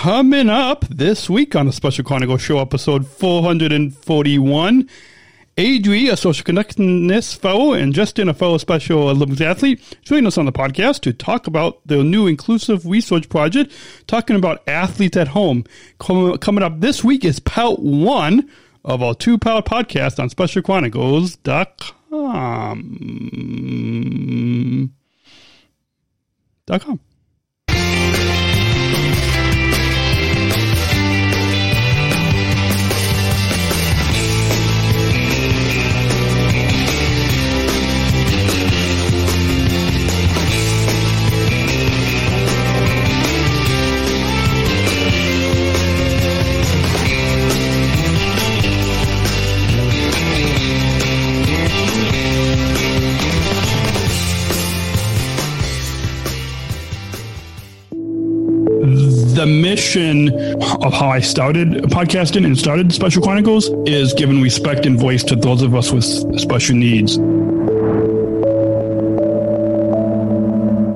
Coming up this week on the Special Chronicles Show, episode 441, Adri, a social connectedness fellow, and Justin, a fellow Special Olympics athlete, join us on the podcast to talk about their new inclusive research project, talking about athletes at home. Coming up this week is part one of our two part podcast on specialchronicles.com. Dot com. The mission of how I started podcasting and started Special Chronicles is giving respect and voice to those of us with special needs.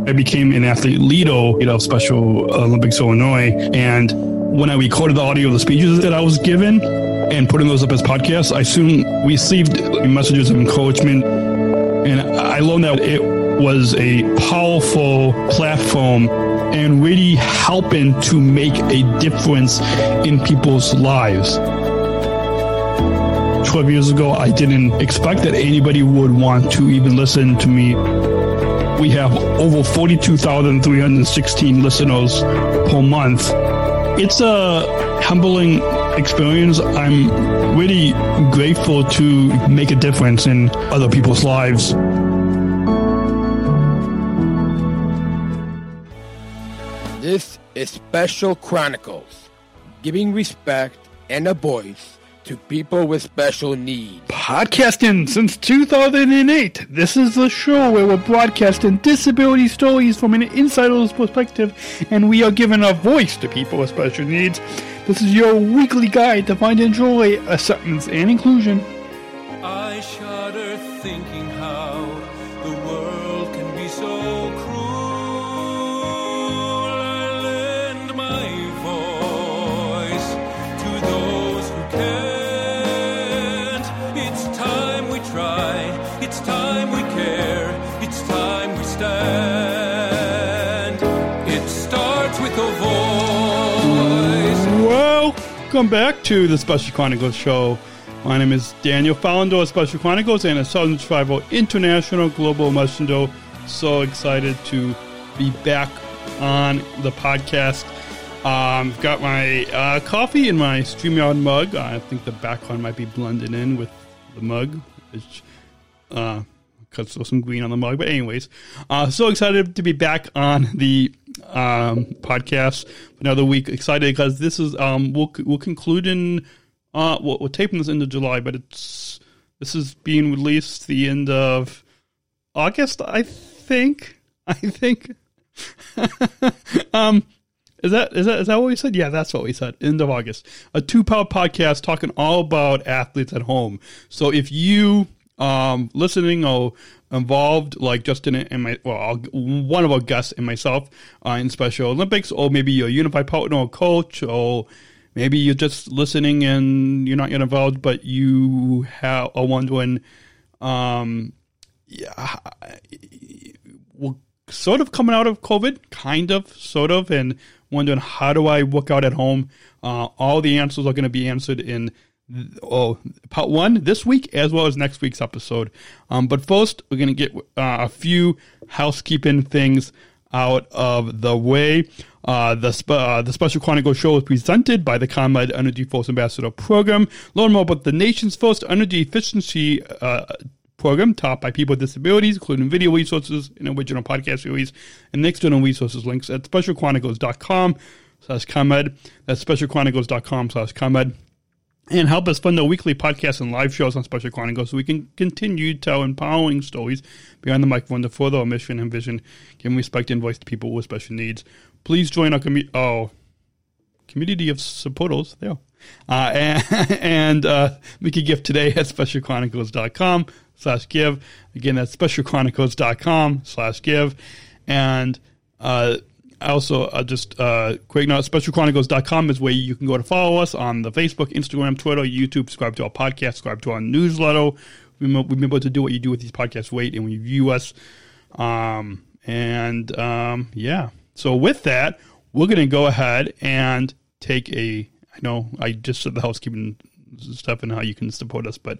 I became an athlete Lido of Special Olympics Illinois, and when I recorded the audio of the speeches that I was given and putting those up as podcasts, I soon received messages of encouragement, and I learned that it was a powerful platform and really helping to make a difference in people's lives. 12 years ago, I didn't expect that anybody would want to even listen to me. We have over 42,316 listeners per month. It's a humbling experience. I'm really grateful to make a difference in other people's lives. This is Special Chronicles, giving respect and a voice to people with special needs. Podcasting since 2008. This is the show where we're broadcasting disability stories from an insider's perspective, and we are giving a voice to people with special needs. This is your weekly guide to find and joy, acceptance, and inclusion. I shudder thinking Welcome back to the Special Chronicles show. My name is Daniel Fallendor of Special Chronicles and a Sargent Shriver International Global Messenger. So excited to be back on the podcast. Um, I've got my uh, coffee in my StreamYard mug. I think the background might be blended in with the mug, which uh, there's some green on the mug. But anyways, uh, so excited to be back on the um, podcast another week. Excited because this is um, we'll we'll conclude in uh, we're, we're taping this into July, but it's this is being released the end of August, I think. I think. um, is that is that is that what we said? Yeah, that's what we said. End of August, a two-part podcast talking all about athletes at home. So if you um listening or involved, like Justin and my well, one of our guests and myself uh, in Special Olympics, or maybe you're a unified partner or coach, or maybe you're just listening and you're not yet involved, but you have are wondering, um, yeah, we're sort of coming out of COVID, kind of, sort of, and wondering how do I work out at home. Uh, all the answers are going to be answered in oh, part one this week as well as next week's episode. Um, but first, we're going to get uh, a few housekeeping things out of the way. Uh, the, spe- uh, the Special Chronicle show is presented by the ComEd Energy Force Ambassador Program. Learn more about the nation's first energy efficiency uh, program taught by people with disabilities, including video resources and original podcast series and external resources links at specialchronicles.com slash ComEd. That's specialchronicles.com slash ComEd. And help us fund our weekly podcasts and live shows on Special Chronicles so we can continue to tell empowering stories behind the microphone to further our mission and vision, giving respect and voice to people with special needs. Please join our community. Oh, community of supporters there. Uh, and and uh, make a gift today at specialchronicles.com slash give. Again, that's specialchronicles.com slash give. And uh, also, uh, just uh, quick note: specialchronicles.com is where you can go to follow us on the Facebook, Instagram, Twitter, YouTube. Subscribe to our podcast. Subscribe to our newsletter. We've been able to do what you do with these podcasts. Wait, and we view us. Um, and um, yeah. So with that, we're going to go ahead and take a. I know I just said the housekeeping stuff and how you can support us, but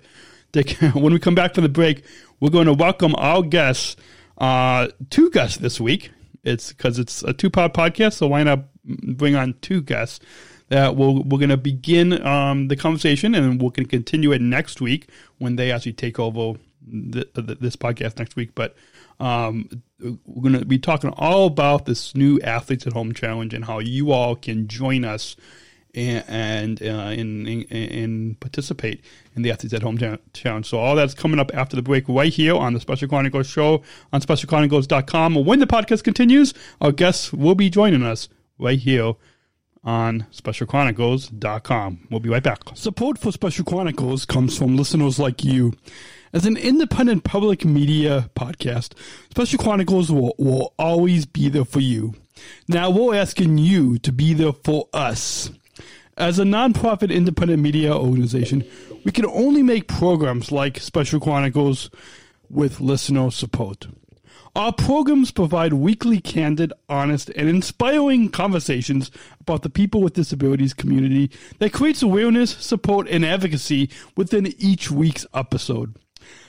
when we come back from the break, we're going to welcome our guests. Uh, two guests this week. It's because it's a two pod podcast, so why not bring on two guests? That we'll, we're going to begin um, the conversation, and we're going to continue it next week when they actually take over the, the, this podcast next week. But um, we're going to be talking all about this new Athletes at Home challenge and how you all can join us and, uh, in, in, in, participate in the Athletes at Home Challenge. So all that's coming up after the break right here on the Special Chronicles show on specialchronicles.com. When the podcast continues, our guests will be joining us right here on specialchronicles.com. We'll be right back. Support for Special Chronicles comes from listeners like you. As an independent public media podcast, Special Chronicles will, will always be there for you. Now we're asking you to be there for us. As a nonprofit independent media organization, we can only make programs like Special Chronicles with listener support. Our programs provide weekly, candid, honest, and inspiring conversations about the people with disabilities community that creates awareness, support, and advocacy within each week's episode.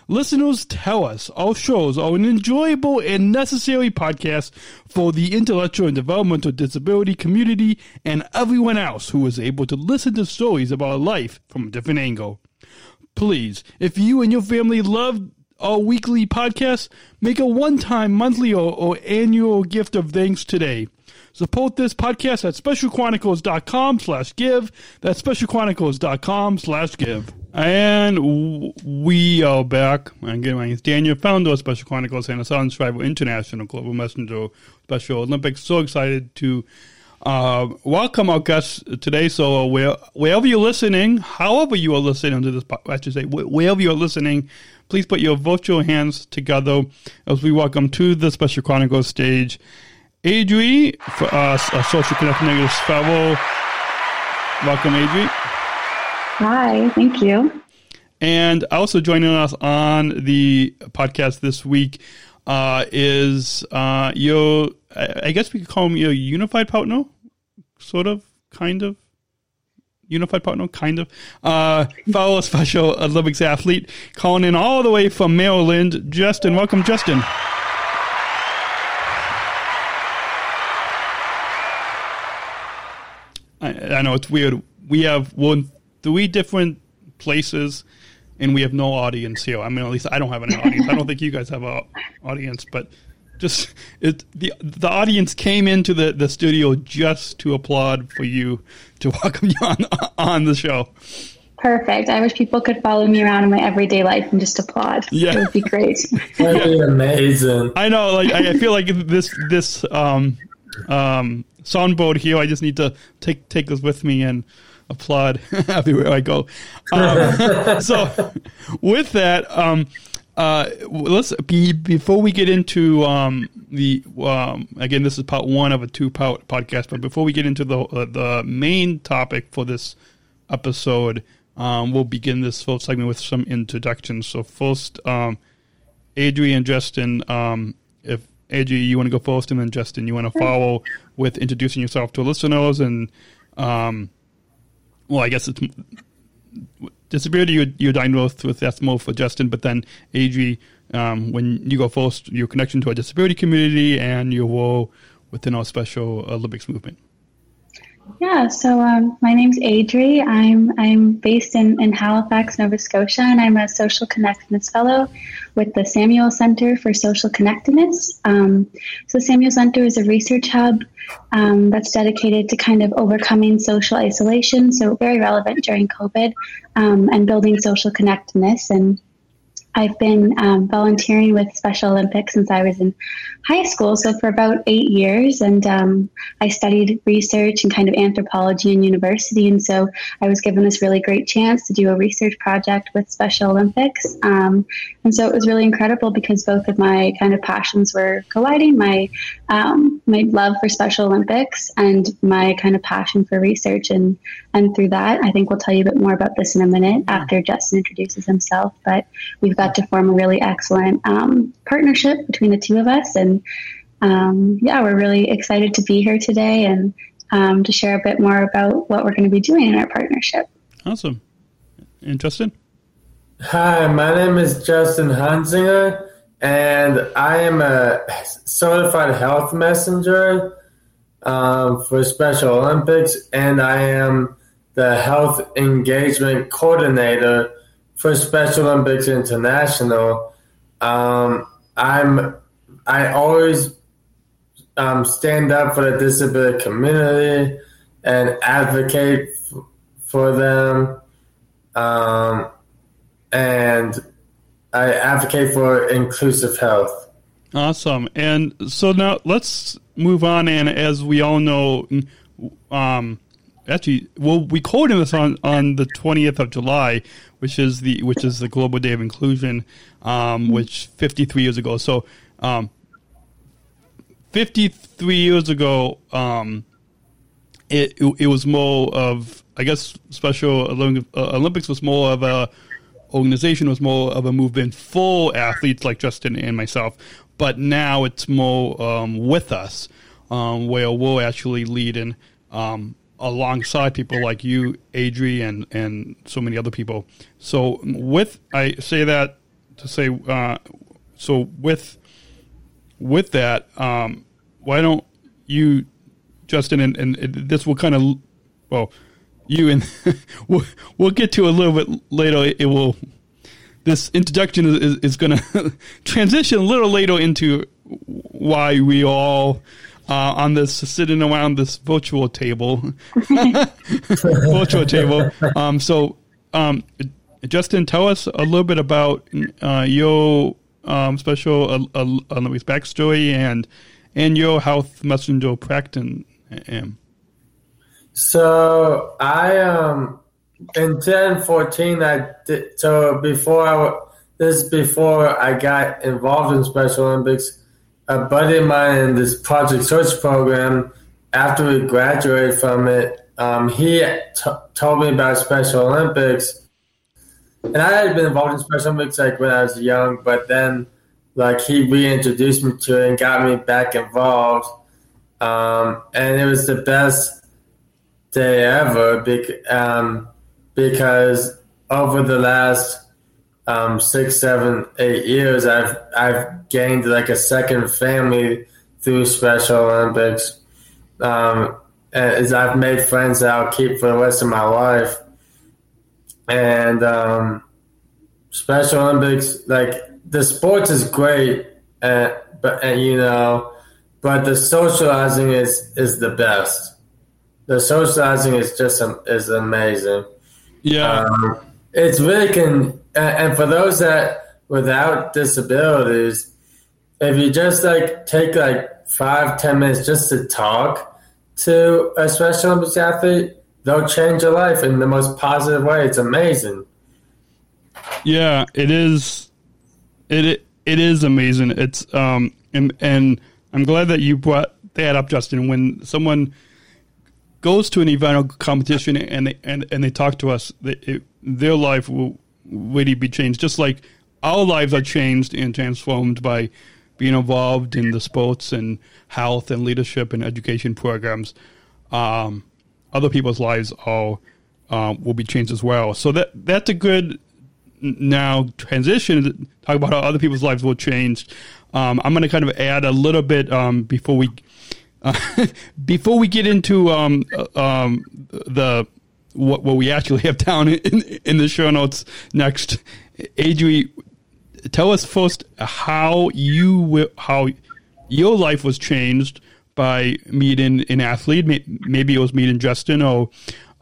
Listeners tell us our shows are an enjoyable and necessary podcast for the intellectual and developmental disability community and everyone else who is able to listen to stories about life from a different angle. Please, if you and your family love our weekly podcast, make a one-time, monthly, or, or annual gift of thanks today. Support this podcast at specialchronicles.com slash give. That's specialchronicles.com slash give. And we are back. Again, my name is Daniel, founder of Special Chronicles and a Sargent Shriver International Global Messenger Special Olympics. So excited to uh, welcome our guests today. So where, wherever you're listening, however you are listening to this, I should say, wherever you're listening, please put your virtual hands together as we welcome to the Special Chronicles stage Adri, for us, a Social Connectedness Fellow. Welcome, Adri. Hi, thank you. And also joining us on the podcast this week uh, is uh, your, I guess we could call him your unified partner, sort of, kind of. Unified partner, kind of. Uh, fellow Special Olympics athlete, calling in all the way from Maryland, Justin. Welcome, Justin. I, I know it's weird. We have one three different places, and we have no audience here. I mean, at least I don't have an audience. I don't think you guys have an audience, but just it, the the audience came into the, the studio just to applaud for you to welcome you on on the show. Perfect. I wish people could follow me around in my everyday life and just applaud. Yeah, it would be great. That'd be amazing. I know. Like I, I feel like this this um um soundboard here. I just need to take take this with me and applaud everywhere I go. Um, so, with that, um, uh, let's be before we get into um, the um, again. This is part one of a two-part podcast, but before we get into the uh, the main topic for this episode, um, we'll begin this full segment with some introductions. So first, um, Adri and Justin, if Adrian, you want to go first, and then Justin, you want to follow with introducing yourself to listeners and um, well, I guess it's disability you're, you're diagnosed with that's more for Justin, but then Adri, um, when you go first, your connection to a disability community and your role within our Special Olympics movement. Yeah, so um, my name's Adri. I'm I'm based in, in Halifax, Nova Scotia, and I'm a social connectedness fellow with the Samuel Center for Social Connectedness. Um, so Samuel Center is a research hub um, that's dedicated to kind of overcoming social isolation. So very relevant during COVID um, and building social connectedness and I've been um, volunteering with Special Olympics since I was in high school, so for about eight years. And um, I studied research and kind of anthropology in university. And so I was given this really great chance to do a research project with Special Olympics. Um, and so it was really incredible because both of my kind of passions were colliding my, um, my love for Special Olympics and my kind of passion for research. And, and through that, I think we'll tell you a bit more about this in a minute after Justin introduces himself. But we've got got to form a really excellent um, partnership between the two of us. And um, yeah, we're really excited to be here today and um, to share a bit more about what we're going to be doing in our partnership. Awesome. And Justin? Hi, my name is Justin Hunsinger, and I am a certified health messenger um, for Special Olympics, and I am the health engagement coordinator for Special Olympics International, um, I'm I always um, stand up for the disability community and advocate f- for them, um, and I advocate for inclusive health. Awesome. And so now let's move on. And as we all know, um, actually, well, we quoted this on, on the 20th of July, which is the which is the Global Day of Inclusion, um, which 53 years ago. So, um, 53 years ago, um, it, it, it was more of I guess Special Olympics was more of a organization was more of a movement for athletes like Justin and myself, but now it's more um, with us, um, where we'll actually lead in um, alongside people like you, Adri, and and so many other people. So with I say that to say uh, so with with that, um, why don't you, Justin, and, and this will kind of well, you and we'll, we'll get to a little bit later. It will this introduction is, is going to transition a little later into why we all uh, on this sitting around this virtual table, virtual table. Um, so, um, Justin, tell us a little bit about uh, your um, special uh, uh, Olympics backstory and and your health messenger practice. Am so I um in 10, 14, I did, so before I this before I got involved in Special Olympics a buddy of mine in this Project Search program, after we graduated from it, um, he t- told me about Special Olympics. And I had been involved in Special Olympics like when I was young, but then like he reintroduced me to it and got me back involved. Um, and it was the best day ever bec- um, because over the last um, six, seven, eight years, I've I've gained like a second family through Special Olympics. Um, as I've made friends that I'll keep for the rest of my life. And um, Special Olympics, like the sports is great, and, but and you know, but the socializing is is the best. The socializing is just is amazing. Yeah, um, it's really can and for those that without disabilities, if you just like take like five, ten minutes just to talk to a Special Olympics athlete, they'll change your life in the most positive way. It's amazing. Yeah, it is. It it is amazing. It's um and and I'm glad that you brought that up, Justin. When someone goes to an event or competition and they and, and they talk to us, they, it, their life will really be changed. Just like our lives are changed and transformed by being involved in the sports and health and leadership and education programs. Um, other people's lives all uh, will be changed as well. So that that's a good now transition talk about how other people's lives will change. Um, I'm going to kind of add a little bit um, before we uh, before we get into um, uh, um, the what, what we actually have down in, in the show notes next. Adri, tell us first how you how your life was changed by meeting an athlete. Maybe it was meeting Justin, or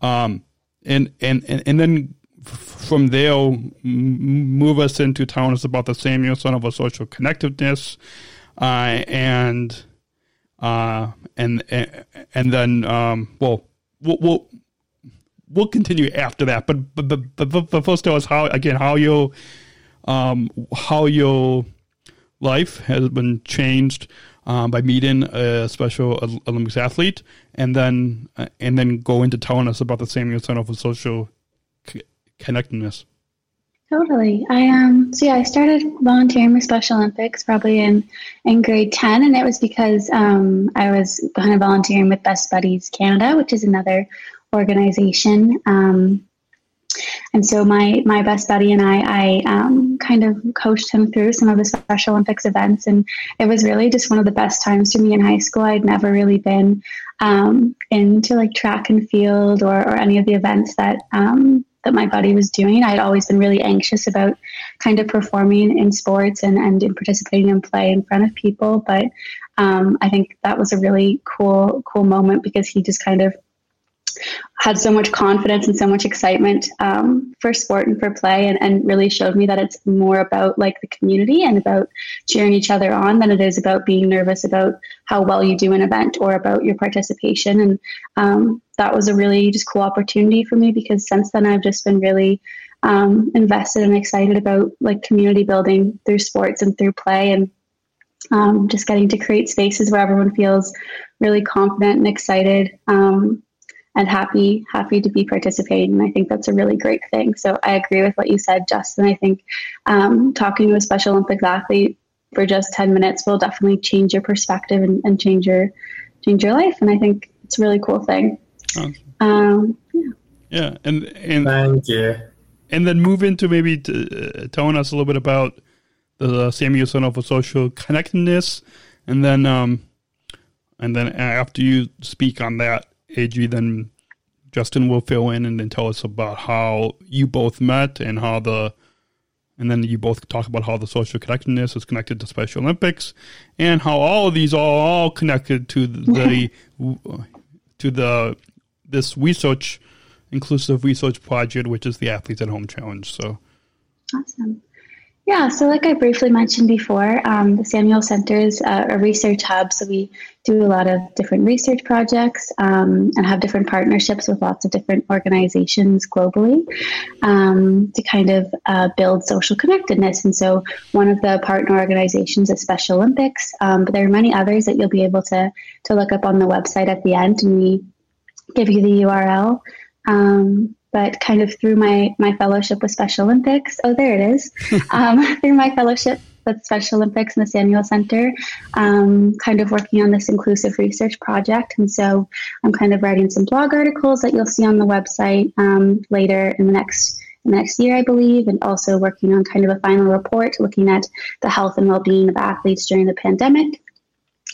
um, and and and, and then from there, move us into telling us about the Samuel Center for Social Connectiveness, uh, and uh, and and then um, well, we'll, we'll we'll continue after that. But but but, but, but first tell us how again how your um, how your life has been changed um, by meeting a Special Olympics athlete, and then uh, and then go into telling us about the Samuel Center for Social Connectedness. Totally. I um so yeah, I started volunteering with Special Olympics probably in in grade ten, and it was because um I was kind of volunteering with Best Buddies Canada, which is another organization. Um, and so my my best buddy and I, I um, kind of coached him through some of the Special Olympics events, and it was really just one of the best times for me in high school. I'd never really been um, into like track and field or, or any of the events that um, that my buddy was doing. I'd always been really anxious about kind of performing in sports and and in participating in play in front of people, but um, I think that was a really cool cool moment because he just kind of had so much confidence and so much excitement um, for sport and for play and, and really showed me that it's more about like the community and about cheering each other on than it is about being nervous about how well you do an event or about your participation. And um, that was a really just cool opportunity for me because since then i've just been really um, invested and excited about like community building through sports and through play and um, just getting to create spaces where everyone feels really confident and excited um, and happy happy to be participating. And I think that's a really great thing. So I agree with what you said, Justin. I think um, talking to a Special Olympics athlete for just ten minutes will definitely change your perspective and, and change your change your life. And I think it's a really cool thing. Awesome. Um, yeah. yeah, and and thank you. And then move into maybe to, uh, telling us a little bit about the Samuel Center for Social Connectedness, and then um, and then after you speak on that, Adri, then Justin will fill in and then tell us about how you both met and how the and then you both talk about how the social connectedness is connected to Special Olympics and how all of these are all connected to the, the to the this research inclusive research project which is the athletes at home challenge. So awesome yeah, so like I briefly mentioned before, um, the Samuel Center is a, a, research hub. So we do a lot of different research projects um, and have different partnerships with lots of different organizations globally um, to kind of uh, build social connectedness. And so one of the partner organizations is Special Olympics, um, but there are many others that you'll be able to to look up on the website at the end, and we give you the URL. Um, but kind of through my my fellowship with Special Olympics. Oh, there it is. um, through my fellowship with Special Olympics and the Samuel Center, um, kind of working on this inclusive research project. And so I'm kind of writing some blog articles that you'll see on the website um, later in the next next year, I believe, and also working on kind of a final report looking at the health and well-being of athletes during the pandemic.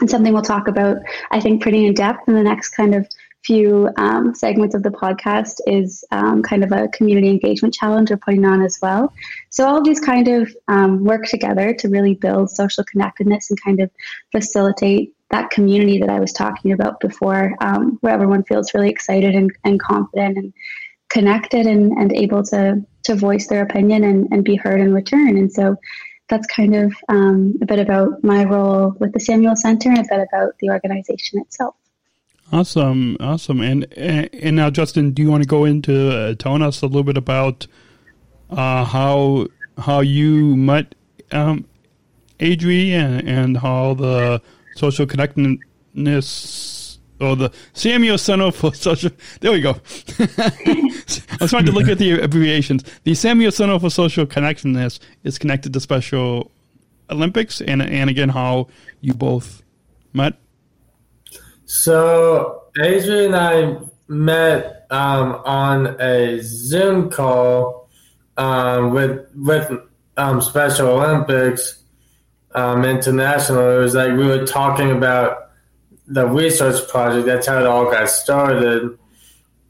And something we'll talk about, I think, pretty in depth in the next kind of few um, segments of the podcast is um, kind of a community engagement challenge we're putting on as well. So all of these kind of um, work together to really build social connectedness and kind of facilitate that community that I was talking about before, um, where everyone feels really excited and, and confident and connected and, and able to to voice their opinion and, and be heard in return. And so that's kind of um, a bit about my role with the Samuel Center and a bit about the organization itself. Awesome, awesome. And and now, Justin, do you want to go into uh, telling us a little bit about uh, how how you met um, Adri and, and how the social connectedness or the Samuel Center for Social. There we go. I was trying to look at the abbreviations. The Samuel Center for Social Connectedness is connected to Special Olympics, and and again how you both met. So Adri and I met um, on a Zoom call um, with with um, Special Olympics um, International. It was like we were talking about the research project. That's how it all got started.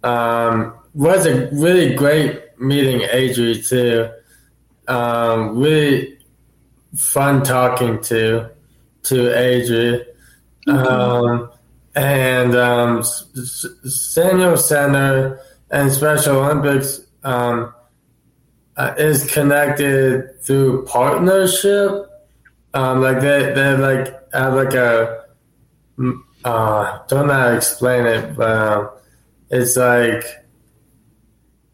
Um, was a really great meeting Adri too. Um, really fun talking to to Adri. Mm-hmm and um, Samuel Center and Special Olympics um, uh, is connected through partnership. Um, like they they like have like a uh, don't know how to explain it, but um, it's like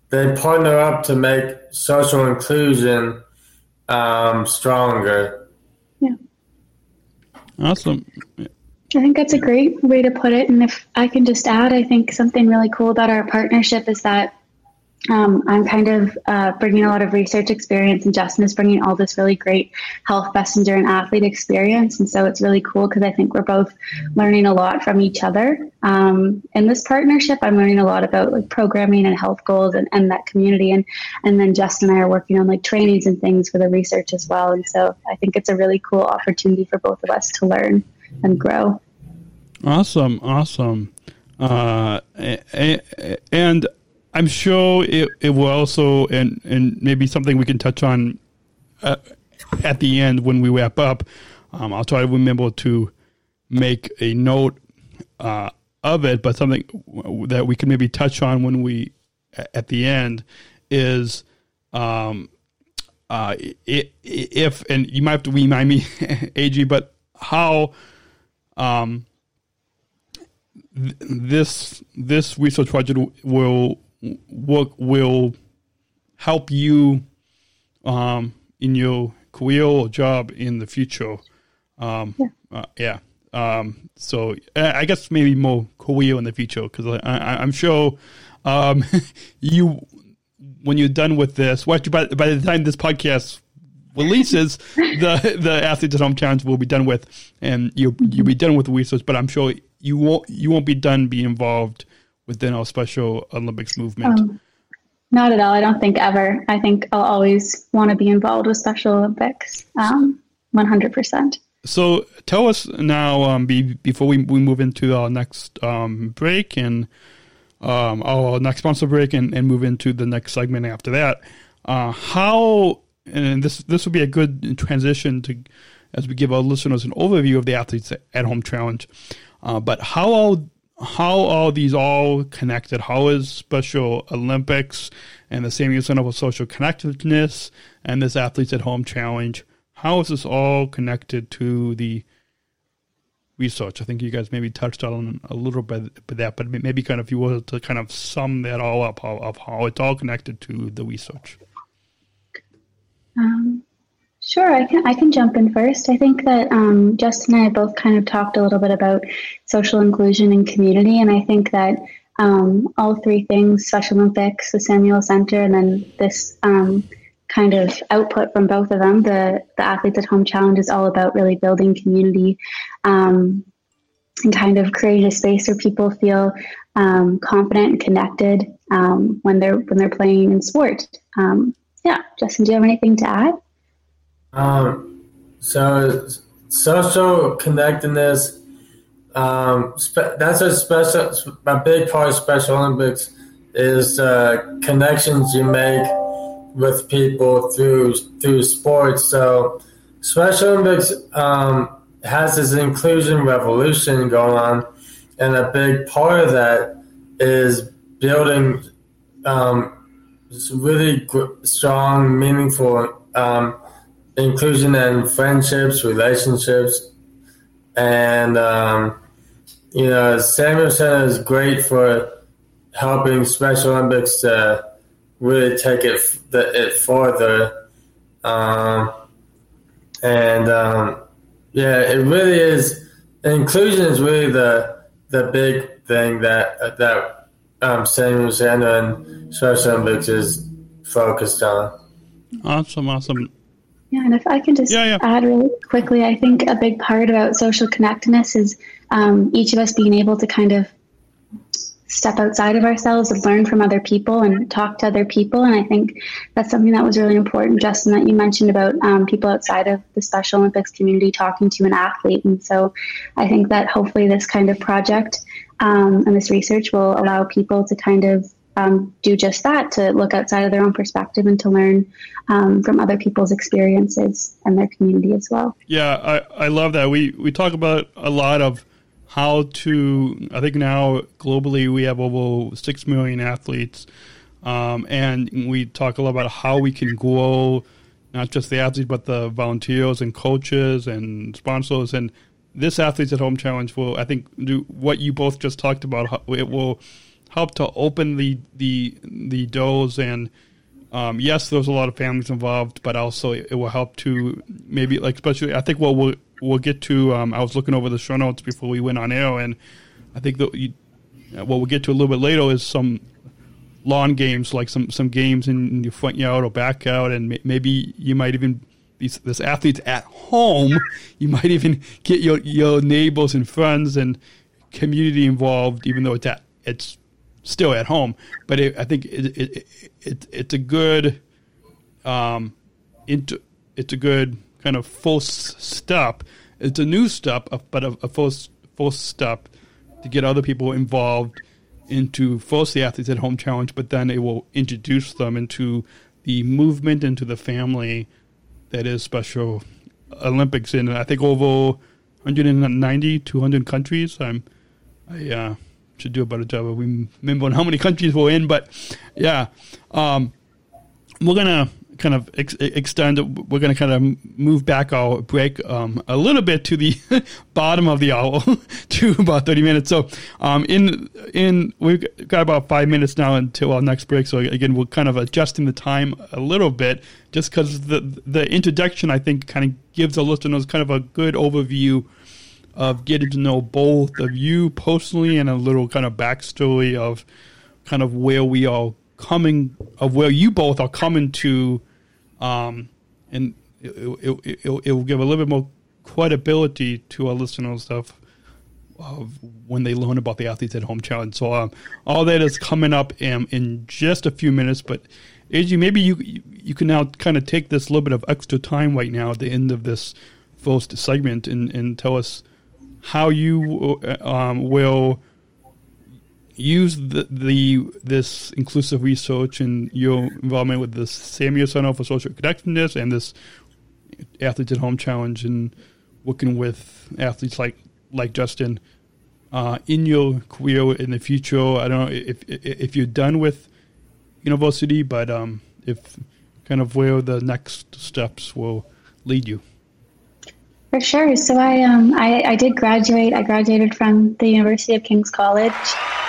they partner up to make social inclusion um, stronger. Yeah. Awesome. I think that's a great way to put it. And if I can just add, I think something really cool about our partnership is that um, I'm kind of uh, bringing a lot of research experience, and Justin is bringing all this really great health messenger and athlete experience. And so it's really cool because I think we're both learning a lot from each other. Um, in this partnership, I'm learning a lot about like programming and health goals and, and that community. And and then Justin and I are working on like trainings and things for the research as well. And so I think it's a really cool opportunity for both of us to learn and grow. Awesome, awesome. Uh, and I'm sure it, it will also, and, and maybe something we can touch on uh, at the end when we wrap up. Um, I'll try to remember to make a note uh, of it, but something that we can maybe touch on when we at the end is um, uh, if and you might have to remind me, AG, but how um, th- this this research project will what will help you um, in your career or job in the future. Um, yeah. Uh, yeah. Um, so I guess maybe more career in the future because I, am sure um, you, when you're done with this, well, by, by the time this podcast releases, the the athletes at home challenge will be done with, and you you'll be done with the research. But I'm sure you won't you won't be done being involved within our Special Olympics movement? Um, not at all. I don't think ever. I think I'll always want to be involved with Special Olympics. Um, 100%. So tell us now, um, be, before we, we move into our next um, break and um, our next sponsor break and, and move into the next segment after that, uh, how, and this this would be a good transition to, as we give our listeners an overview of the Athletes at Home Challenge, uh, but how how are these all connected? How is Special Olympics and the Samuel Center for Social Connectedness and this Athletes at Home Challenge? How is this all connected to the research? I think you guys maybe touched on a little bit of that, but maybe kind of if you were to kind of sum that all up of how it's all connected to the research. Um, Sure, I can. I can jump in first. I think that um, Justin and I both kind of talked a little bit about social inclusion and community, and I think that um, all three things: Special Olympics, the Samuel Center, and then this um, kind of output from both of them, the the Athletes at Home Challenge, is all about really building community um, and kind of creating a space where people feel um, confident and connected um, when they're when they're playing in sport. yeah, Justin, do you have anything to add? Um, so social connectedness. Um, spe- that's a special, a big part of Special Olympics is uh, connections you make with people through through sports. So Special Olympics um, has this inclusion revolution going on, and a big part of that is building um, really strong, meaningful um, inclusion and friendships, relationships, and um, you know Samuel Center is great for helping Special Olympics to really take it it further, um, and um, yeah, it really is. Inclusion is really the the big thing that that um, Samuel Center and Special Olympics is focused on. Awesome, awesome. Yeah, and if I can just yeah, yeah. add really quickly, I think a big part about social connectedness is um, each of us being able to kind of step outside of ourselves and learn from other people and talk to other people. And I think that's something that was really important, Justin, that you mentioned about um, people outside of the Special Olympics community talking to an athlete. And so I think that hopefully this kind of project um, and this research will allow people to kind of um, do just that to look outside of their own perspective and to learn um, from other people's experiences and their community as well. Yeah, I, I love that. We, we talk about a lot of how to, I think now globally we have over 6 million athletes um, and we talk a lot about how we can grow not just the athletes but the volunteers and coaches and sponsors and this athletes at home challenge will i think do what you both just talked about it will help to open the the the doors and um, yes, there's a lot of families involved, but also it, it will help to maybe like especially I think what we'll we'll get to. Um, I was looking over the show notes before we went on air, and I think that you, what we'll get to a little bit later is some lawn games, like some some games in your front yard or back out, and maybe you might even these this athletes at home. You might even get your your neighbors and friends and community involved, even though it's at it's still at home. But it, I think it, it, it, it's a good, um, into, it's a good kind of false step. It's a new step, but a, a false false step to get other people involved into first the athletes at home challenge, but then it will introduce them into the movement, into the family that is Special Olympics in I think over 190, 200 countries. I'm I uh, should do a better job of remembering how many countries we're in. But yeah, um, we're gonna kind of ex- extend. We're gonna kind of move back our break um, a little bit to the bottom of the hour to about thirty minutes. So um, in in we've got about five minutes now until our next break. So again, we're kind of adjusting the time a little bit just because the the introduction I think kind of gives the listeners kind of a good overview of getting to know both of you personally and a little kind of backstory of kind of where we are coming, of where you both are coming to, um, and it, it, it, it, will give a little bit more credibility to our listeners stuff of when they learn about the athletes at home challenge. So um, all that is coming up in, in just a few minutes. But AJ, maybe you you can now kind of take this little bit of extra time right now at the end of this first segment and, and tell us how you um, will use the, the this inclusive research and your involvement with the Samuel Center for Social Connectedness and this Athletes at Home Challenge and working with athletes like like Justin uh, in your career in the future. I don't know if if you're done with university, but um, if kind of where the next steps will lead you. For sure. So I, um, I, I did graduate. I graduated from the University of King's College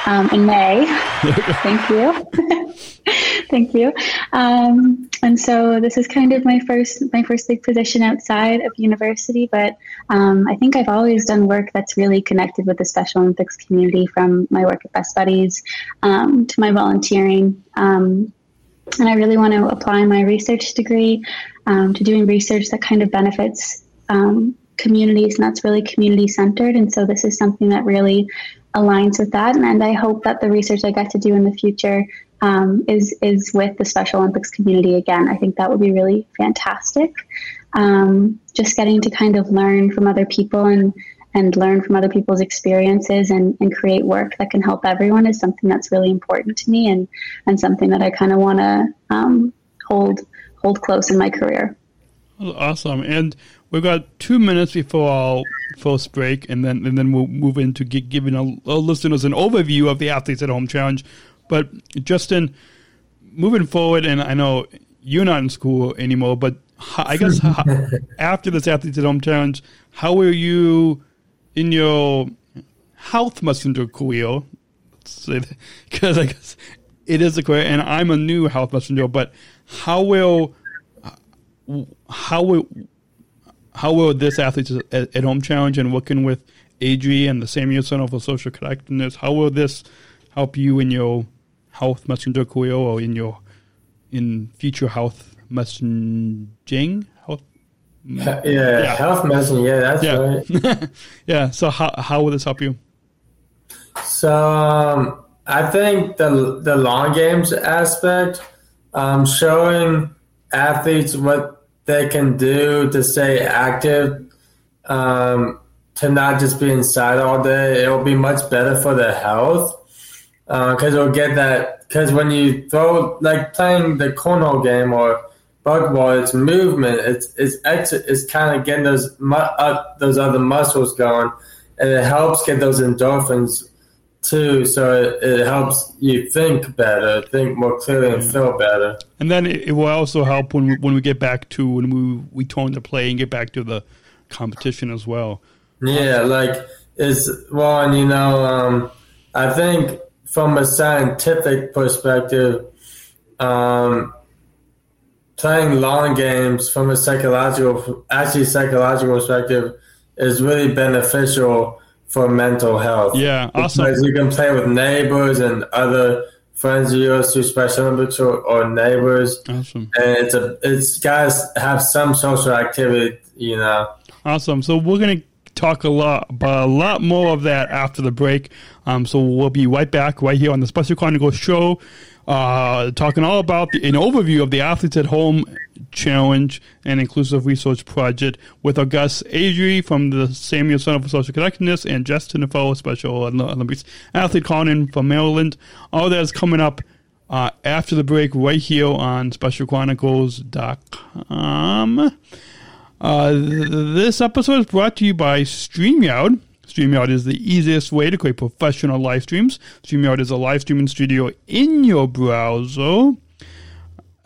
um, in May. Thank you. Thank you. Um, and so this is kind of my first my first big position outside of university, but um, I think I've always done work that's really connected with the Special Olympics community, from my work at Best Buddies um, to my volunteering. Um, and I really want to apply my research degree um, to doing research that kind of benefits um, communities, and that's really community centered. And so this is something that really aligns with that. And, and I hope that the research I get to do in the future um, is is with the Special Olympics community again. I think that would be really fantastic. Um, just getting to kind of learn from other people and and learn from other people's experiences and, and create work that can help everyone is something that's really important to me and and something that I kind of want to um, hold hold close in my career. Awesome. And we've got two minutes before our first break, and then and then we'll move into giving our, listeners an overview of the Athletes at Home Challenge. But Justin, moving forward, and I know you're not in school anymore, but I guess after this Athletes at Home Challenge, how were you in your health messenger career? Because I guess it is a career, and I'm a new health messenger, but how will how will how will this athletes at, at, home challenge and working with Adri and the Samuel Center for Social Connectedness, how will this help you in your health messenger career or in your in future health messaging health? Yeah, yeah. health messaging. Yeah, that's yeah. right. yeah. So how how will this help you? So um, I think the the lawn games aspect, um, showing athletes what they can do to stay active, um, to not just be inside all day, it'll be much better for their health. Because uh, it'll get that. Because when you throw, like playing the cornhole game or bug it's movement. It's it's it's kind of getting those mu- uh, those other muscles going, and it helps get those endorphins too. So it, it helps you think better, think more clearly, and feel better. And then it, it will also help when we, when we get back to when we we tone the play and get back to the competition as well. Yeah, like it's one, you know, um, I think from a scientific perspective, um, playing lawn games from a psychological, actually psychological perspective, is really beneficial for mental health. Yeah, awesome. Because you can play with neighbors and other friends of yours through Special Olympics or, or neighbors. Awesome. And it's a it's guys have some social activity, you know. Awesome. So we're gonna talk a lot about a lot more of that after the break. Um, so we'll be right back right here on the Special Chronicles show, uh, talking all about the, an overview of the Athletes at Home Challenge and Inclusive Resource Project with our guests Adri from the Samuel Center for Social Connectedness and Justin Defoe, Special Olympics athlete calling in from Maryland. All that is coming up uh, after the break right here on SpecialChronicles.com. Uh, th- this episode is brought to you by StreamYard. StreamYard is the easiest way to create professional live streams. StreamYard is a live streaming studio in your browser.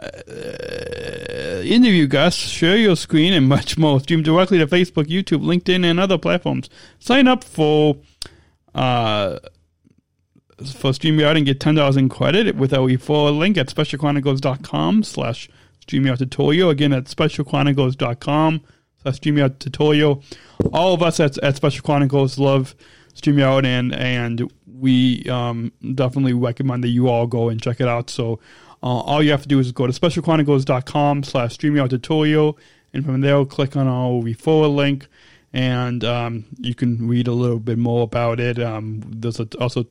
Uh, interview guests, share your screen, and much more. Stream directly to Facebook, YouTube, LinkedIn, and other platforms. Sign up for uh, for StreamYard and get $10 in credit with our referral link at specialchronicles.com slash StreamYard tutorial. Again, at specialchronicles.com slash StreamYard tutorial. All of us at, at Special Chronicles love StreamYard, and, and we um, definitely recommend that you all go and check it out. So uh, all you have to do is go to specialchronicles.com slash StreamYard tutorial, and from there, click on our referral link, and um, you can read a little bit more about it. Um, there's a, also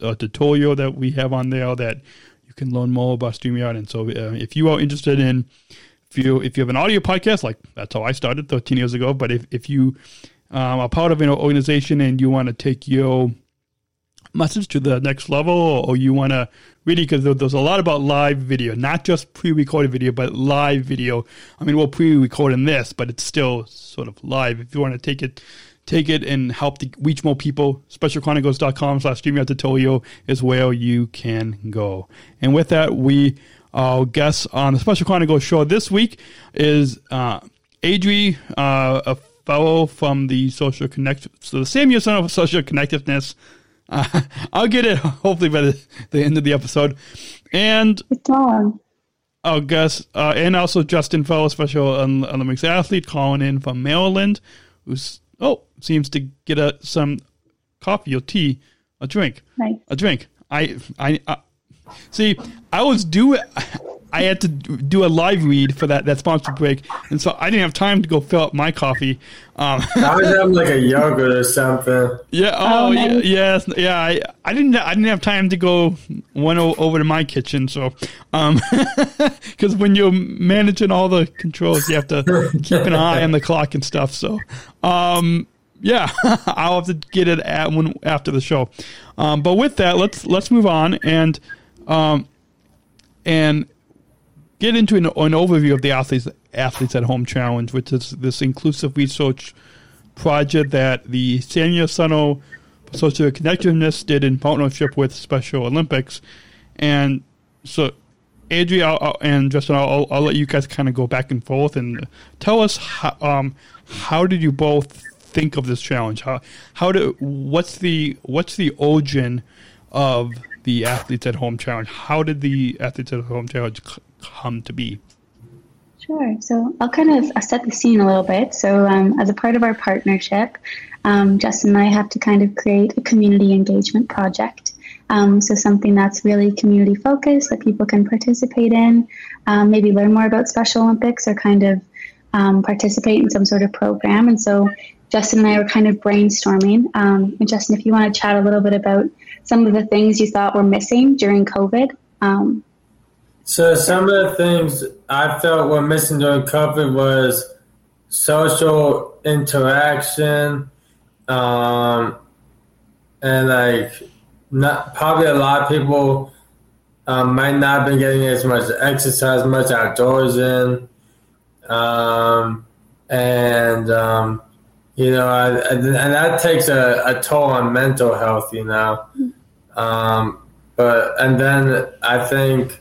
a tutorial that we have on there that you can learn more about StreamYard. And so, uh, if you are interested in, if you if you have an audio podcast, like that's how I started 13 years ago. But if if you um, are part of an organization and you want to take your message to the next level, or you want to really, because there's a lot about live video, not just pre-recorded video, but live video. I mean, we're pre-recording this, but it's still sort of live. If you want to take it take it and help to reach more people, specialchronicles.com slash StreamYard tutorial is where you can go. And with that, we, our guest on the Special Chronicles show this week is uh, Adri, uh, a fellow from the Social Connect, so the Samuel Center for Social Connectiveness. Uh, I'll get it hopefully by the, the end of the episode. And It's on. our guest, uh, and also Justin Fellow, Special Olympics athlete, calling in from Maryland, who's oh seems to get a some coffee or tea, a drink, Nice. a drink. I I, I see. I was do I had to do a live read for that that sponsored break, and so I didn't have time to go fill up my coffee. Um, I was have like a yogurt or something. yeah. Oh, Oh, yeah, nice. yes. Yeah. I, I didn't. I didn't have time to go one o- over to my kitchen. So, um, because when you're managing all the controls, you have to keep an eye on the clock and stuff. So, um, yeah, I'll have to get it at when after the show. Um, but with that, let's let's move on and um, and get into an, an overview of the athletes athletes at home challenge, which is this inclusive research project that the Center for Social Connectiveness did in partnership with Special Olympics, and so. Adria I'll, and Justin, I'll, I'll, I'll let you guys kind of go back and forth and tell us how, um, how did you both think of this challenge? How how do what's the what's the origin of the athletes at home challenge? How did the athletes at home challenge c- come to be? Sure. So I'll kind of uh, set the scene a little bit. So, um, as a part of our partnership, um, Justin and I have to kind of create a community engagement project. Um, so, something that's really community focused that people can participate in, um, maybe learn more about Special Olympics or kind of um, participate in some sort of program. And so, Justin and I were kind of brainstorming. Um, and, Justin, if you want to chat a little bit about some of the things you thought were missing during COVID. Um, So some of the things I felt were missing during COVID was social interaction, um, and like not probably a lot of people um, might not have been getting as much exercise, much outdoors in, um, and um, You know, I, and that takes a, a toll on mental health. You know, um, but and then I think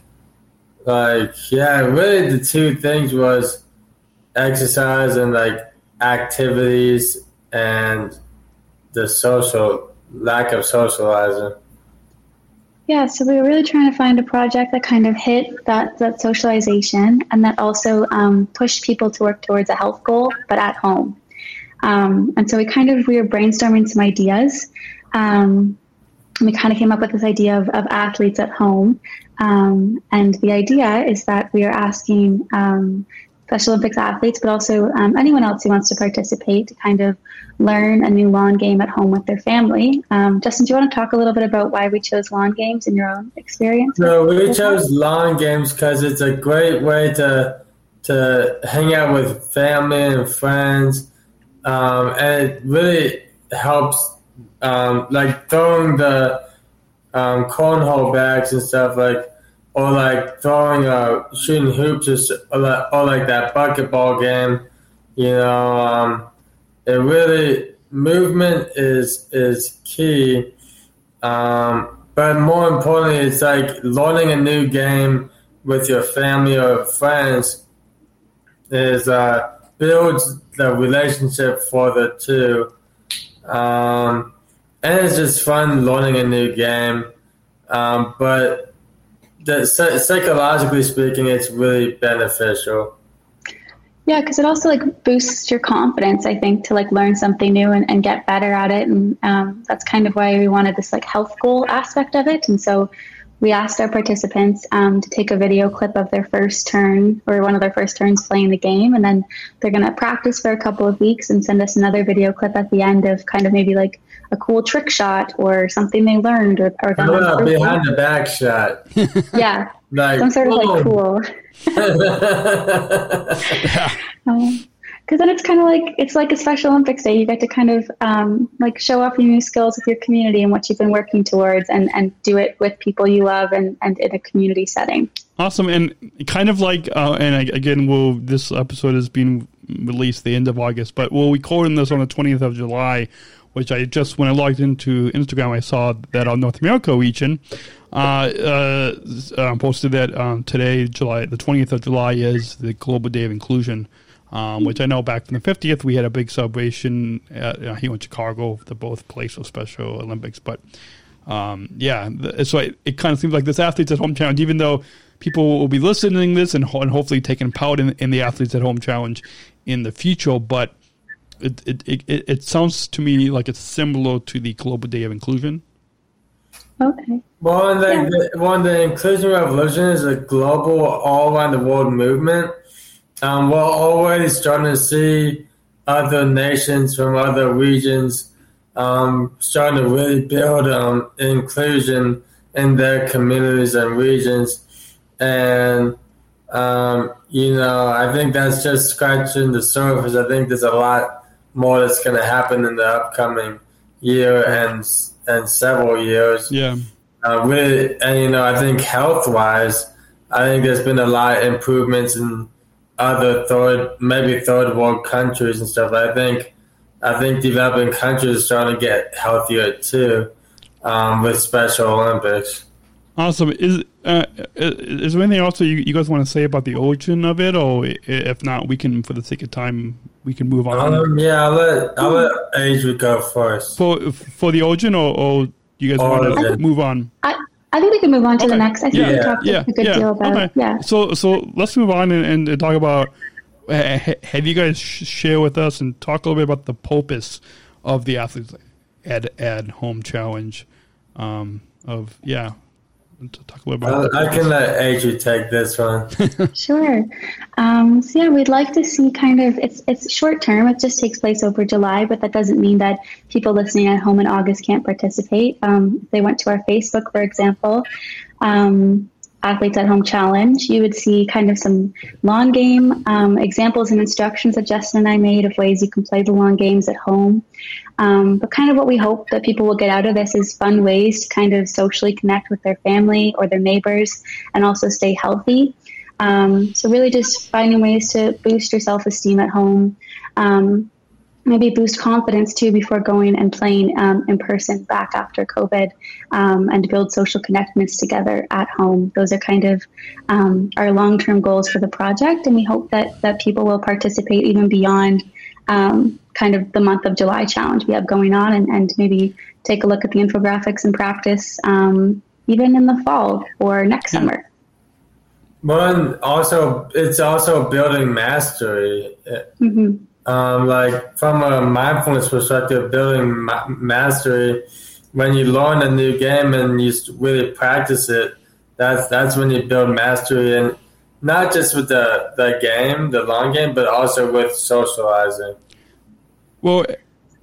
like yeah, really the two things was exercise and like activities and the social lack of socializing. Yeah, so we were really trying to find a project that kind of hit that, that socialization and that also um, pushed people to work towards a health goal, but at home. Um, and so we kind of we were brainstorming some ideas. Um, we kind of came up with this idea of, of athletes at home. Um, and the idea is that we are asking um, Special Olympics athletes, but also um, anyone else who wants to participate to kind of learn a new lawn game at home with their family. Um, Justin, do you want to talk a little bit about why we chose lawn games in your own experience? No, we chose lawn games because it's a great way to to hang out with family and friends, um, and it really helps. Um, like throwing the um, cornhole bags and stuff like or like throwing uh shooting hoops or, like, or like that bucketball game you know um, it really movement is is key um, but more importantly it's like learning a new game with your family or friends is uh, builds the relationship for the two um, and it's just fun learning a new game um, but that psychologically speaking, it's really beneficial. Yeah, because it also like boosts your confidence. I think to like learn something new and, and get better at it, and um, that's kind of why we wanted this like health goal aspect of it. And so we asked our participants um, to take a video clip of their first turn or one of their first turns playing the game, and then they're going to practice for a couple of weeks and send us another video clip at the end of kind of maybe like a cool trick shot or something they learned or, or. Oh, behind the back shot. yeah. like, some sort of like cool. yeah. Um, because then it's kind of like it's like a Special Olympics day. You get to kind of um, like show off your new skills with your community and what you've been working towards, and and do it with people you love and and in a community setting. Awesome, and kind of like, uh, and again, will this episode is being released the end of August, but we'll record this on the twentieth of July which I just when I logged into Instagram, I saw that our North America region uh, uh, uh posted that um, today, July the twentieth of July, is the Global Day of Inclusion. Um, which I know back from the 50th, we had a big celebration at, uh, here in Chicago, the both place of Special Olympics. But um, yeah, so it, it, kind of seems like this Athletes at Home Challenge, even though people will be listening to this and, and hopefully taking part in, in the Athletes at Home Challenge in the future, but it, it, it, it sounds to me like it's similar to the Global Day of Inclusion. Okay. Well, the, yeah. the, well, the inclusion revolution is a global, all around the world movement. Um, we're always starting to see other nations from other regions um, starting to really build um, inclusion in their communities and regions. And, um, you know, I think that's just scratching the surface. I think there's a lot more that's going to happen in the upcoming year and and several years. Yeah. Uh, really, and you know, I think health wise, I think there's been a lot of improvements in other third, maybe third world countries and stuff. I think, I think developing countries are starting to get healthier too, um, with Special Olympics. Awesome. Is uh, is there anything else you, you guys want to say about the origin of it, or if not, we can, for the sake of time, we can move on. Um, yeah, I'll let I'll let Adri go first for for the origin, or, or you guys origin. want to move on? I, I think we can move on to okay. the next. I think yeah. we talked yeah. a good yeah. deal about okay. yeah. So so let's move on and, and talk about. Have you guys share with us and talk a little bit about the purpose of the athletes at at home challenge? Um, of yeah, to talk a little about? Uh, I can let Adri take this one. sure. Um, so yeah, we'd like to see kind of it's it's short term. It just takes place over July, but that doesn't mean that people listening at home in August can't participate. Um, they went to our Facebook, for example. Um, Athletes at Home Challenge, you would see kind of some lawn game um, examples and instructions that Justin and I made of ways you can play the lawn games at home. Um, but kind of what we hope that people will get out of this is fun ways to kind of socially connect with their family or their neighbors and also stay healthy. Um, so really just finding ways to boost your self-esteem at home. Um, maybe boost confidence too before going and playing um, in person back after COVID um, and build social connectedness together at home. Those are kind of um, our long term goals for the project, and we hope that, that people will participate even beyond um, kind of the month of July challenge we have going on and, and maybe take a look at the infographics and practice um, even in the fall or next summer. Well, also it's also building mastery. Mm-hmm um, like from a mindfulness perspective, building ma- mastery. When you learn a new game and you really practice it, that's that's when you build mastery, and not just with the the game, the lawn game, but also with socializing. Well,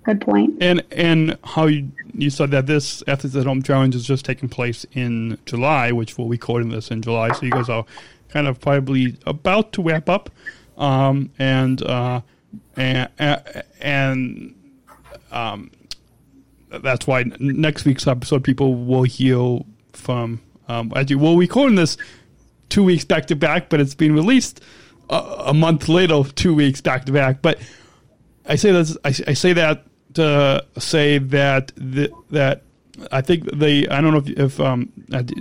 good point. And and how you, you said that this Athletes at Home challenge is just taking place in July, which we'll be recording this in July. So you guys are kind of probably about to wrap up, um, and. Uh, and and um, that's why next week's episode people will hear from um, as you well we recording this two weeks back to back, but it's being released a, a month later, two weeks back to back. But I say this, I, I say that to say that the, that I think they I don't know if, if um,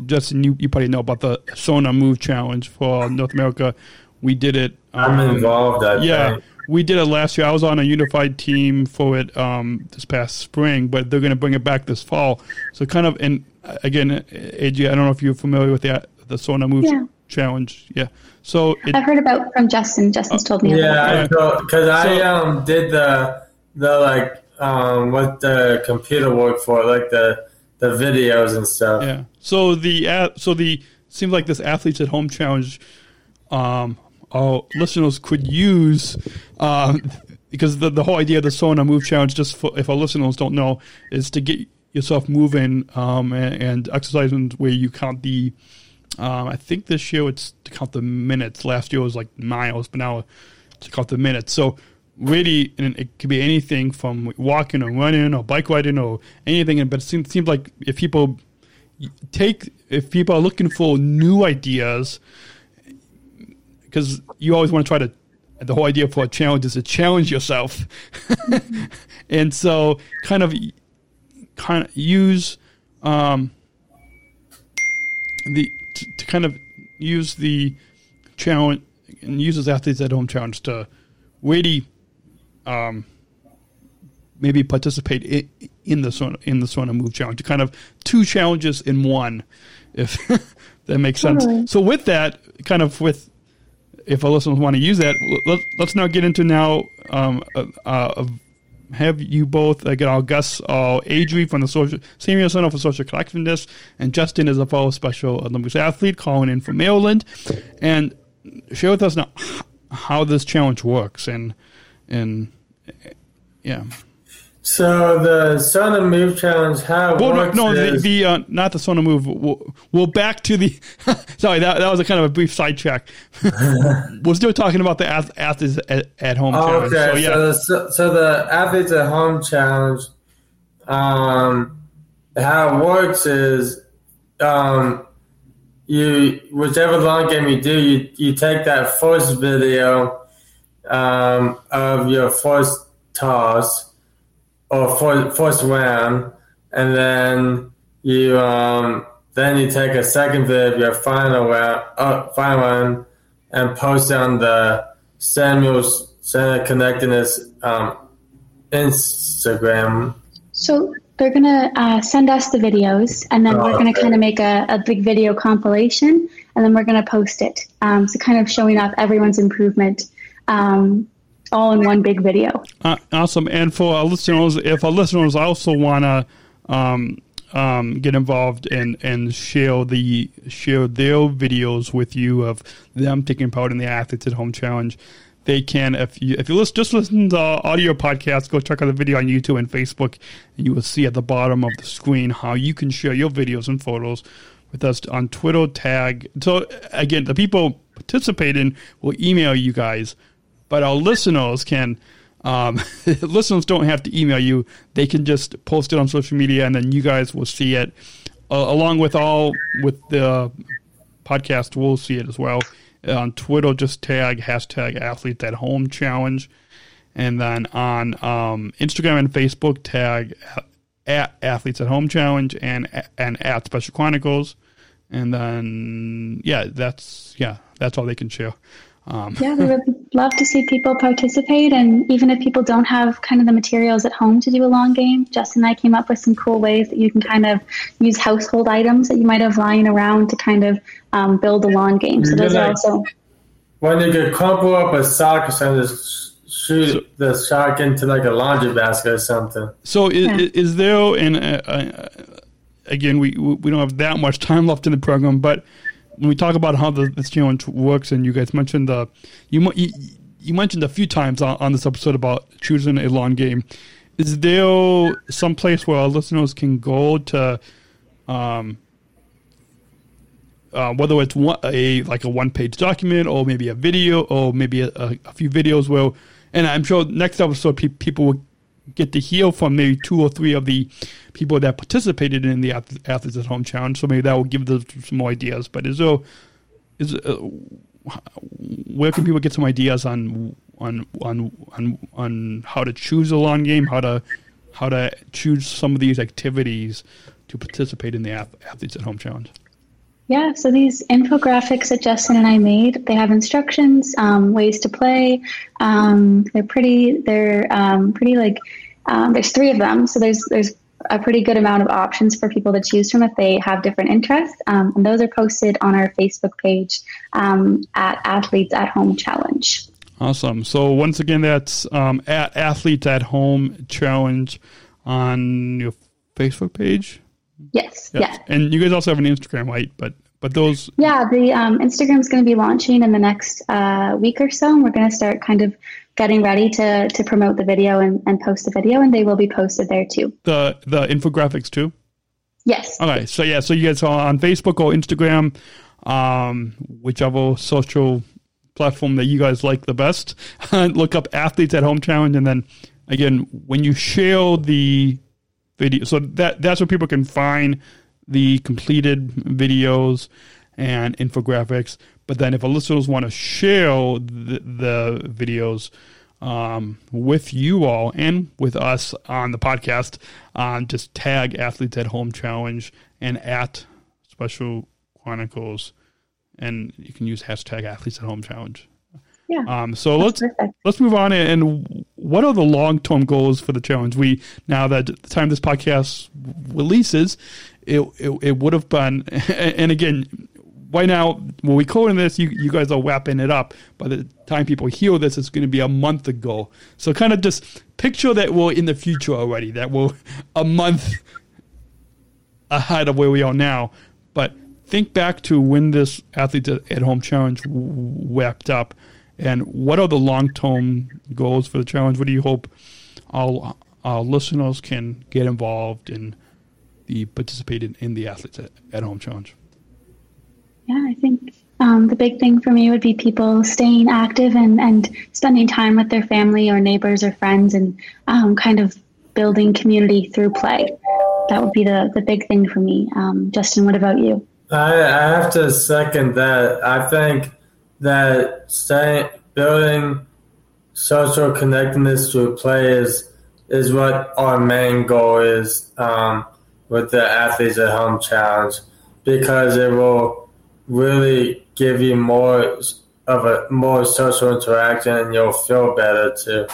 Justin you, you probably know about the Sona Move Challenge for North America. We did it. Um, I'm involved. I yeah. Think we did it last year. I was on a unified team for it um, this past spring, but they're going to bring it back this fall. So kind of, and again, AJ, I don't know if you're familiar with that, the Sona Move yeah. Challenge. Yeah. So it, I've heard about from Justin. Justin's told me. Yeah, because I um, did the the like um, what the computer work for, like the the videos and stuff. Yeah. So the uh, so the seems like this athletes at home challenge. Um, our listeners could use uh, because the, the whole idea of the Sona Move Challenge, just for, if our listeners don't know, is to get yourself moving um, and, and exercising where you count the. Um, I think this year it's to count the minutes. Last year was like miles, but now to count the minutes. So really, and it could be anything from walking or running or bike riding or anything. But it seems, seems like if people take, if people are looking for new ideas, because you always want to try to. The whole idea for a challenge is to challenge yourself, and so kind of, kind of use um, the to, to kind of use the challenge and use as athletes at home challenge to really um, maybe participate in, in the Sona, in the Sona Move challenge. to Kind of two challenges in one, if that makes sense. So with that, kind of with if our listeners want to use that, let, us now get into now. Um, uh, uh, have you both uh, get our guests, uh, Adri from the Social Samuel Center for Social Connectedness, and Justin is a fellow Special Olympics athlete calling in from Maryland, and share with us now how this challenge works and and yeah. So the Son Sona Move challenge, how it well, works no, no, is, the, the uh, not the Sona Move. We'll, we'll back to the. sorry, that that was a kind of a brief sidetrack. we're still talking about the athletes at, at home oh, challenge. Okay, so, yeah. so, the, so the athletes at home challenge, um, how it works is, um, you whichever lawn game you do, you you take that first video, um, of your first toss or for, first round, and then you um, then you take a second of your final round, uh, final round, and post on the Samuel's Center Connectedness um, Instagram. So they're gonna uh, send us the videos, and then oh, we're gonna okay. kind of make a, a big video compilation, and then we're gonna post it. Um, so kind of showing off everyone's improvement. Um, all in one big video. Uh, awesome. And for our listeners, if our listeners also want to um, um, get involved and, and share the share their videos with you of them taking part in the Athletes at Home Challenge, they can. If you if you listen, just listen to the audio podcast, go check out the video on YouTube and Facebook, and you will see at the bottom of the screen how you can share your videos and photos with us on Twitter tag. So again, the people participating will email you guys but our listeners can. Um, listeners don't have to email you; they can just post it on social media, and then you guys will see it, uh, along with all with the podcast. We'll see it as well on Twitter. Just tag hashtag Athletes at Home Challenge, And then on um, Instagram and Facebook, tag at Athletes at Home Challenge and and at Special Chronicles. And then yeah, that's yeah, that's all they can share. Um, yeah, we would love to see people participate. And even if people don't have kind of the materials at home to do a lawn game, Justin and I came up with some cool ways that you can kind of use household items that you might have lying around to kind of um, build a lawn game. So those are also. When you could crumple up a sock and just shoot so, the sock into like a laundry basket or something. So is, yeah. is there, and uh, uh, again, we, we don't have that much time left in the program, but when we talk about how the, this challenge works, and you guys mentioned the you you, mentioned a few times on, on, this episode about choosing a lawn game. Is there some place where our listeners can go to, um, uh, whether it's one, a like a one page document or maybe a video or maybe a, a, a few videos where, and I'm sure next episode pe- people will get to hear from maybe two or three of the people that participated in the Athletes at Home Challenge. So maybe that will give them some more ideas. But is there, is uh, where can people get some ideas on on on on on how to choose a lawn game, how to how to choose some of these activities to participate in the Athletes at Home Challenge? Yeah, so these infographics that Justin and I made, they have instructions, um, ways to play. Um, they're pretty. They're um, pretty like. Um, there's three of them, so there's there's a pretty good amount of options for people to choose from if they have different interests. Um, and those are posted on our Facebook page um, at Athletes at Home Challenge. Awesome. So once again, that's at Athletes at Home Challenge on your Facebook page. Yes. Yes. Yeah. And you guys also have an Instagram, right? But but those. Yeah, the um, Instagram is going to be launching in the next uh, week or so, and we're going to start kind of getting ready to to promote the video and, and post the video, and they will be posted there too. The the infographics too. Yes. Okay. So yeah, so you guys are on Facebook or Instagram, um, whichever social platform that you guys like the best. Look up athletes at home challenge, and then again, when you share the video. So that that's where people can find the completed videos and infographics. But then if a listeners want to share the, the videos um, with you all and with us on the podcast, um, just tag Athletes at Home Challenge and at Special Chronicles, and you can use hashtag Athletes at Home Challenge. Yeah. Um, so let's perfect. let's move on. And what are the long term goals for the challenge? We now that the time this podcast releases, it it, it would have been. And again, right now when we call in this, you you guys are wrapping it up. By the time people hear this, it's going to be a month ago. So kind of just picture that we're in the future already. That we're a month ahead of where we are now. But think back to when this athlete at home challenge wrapped up and what are the long term goals for the challenge? What do you hope our, our listeners can get involved in the participating in the athletes at, at home challenge? Yeah, I think um, the big thing for me would be people staying active and, and spending time with their family or neighbors or friends and um, kind of building community through play. That would be the, the big thing for me. Um, Justin, what about you? I, I have to second that. I think that building social connectedness through play is is what our main goal is um, with the athletes at home challenge because it will really give you more of a more social interaction and you'll feel better too.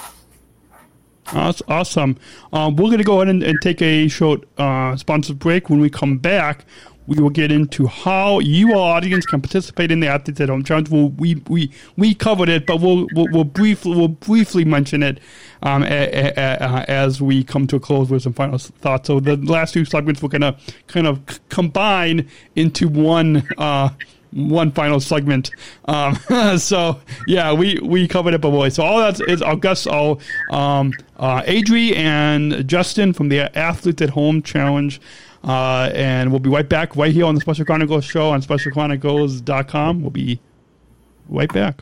Awesome. Um, we're going to go ahead and, and take a short uh, sponsored break. When we come back, we will get into how you, our audience, can participate in the Athletes at Home Challenge. We'll, we we we covered it, but we'll we'll, we'll briefly we'll briefly mention it um, a, a, a, as we come to a close with some final thoughts. So the last two segments we're gonna kind of combine into one. Uh, one final segment. Um, so yeah, we, we covered it, but boy. So all that is our guests, all um, uh, Adri and Justin from the Athletes at Home Challenge. Uh, and we'll be right back right here on the Special Chronicles show on specialchronicles.com. We'll be right back.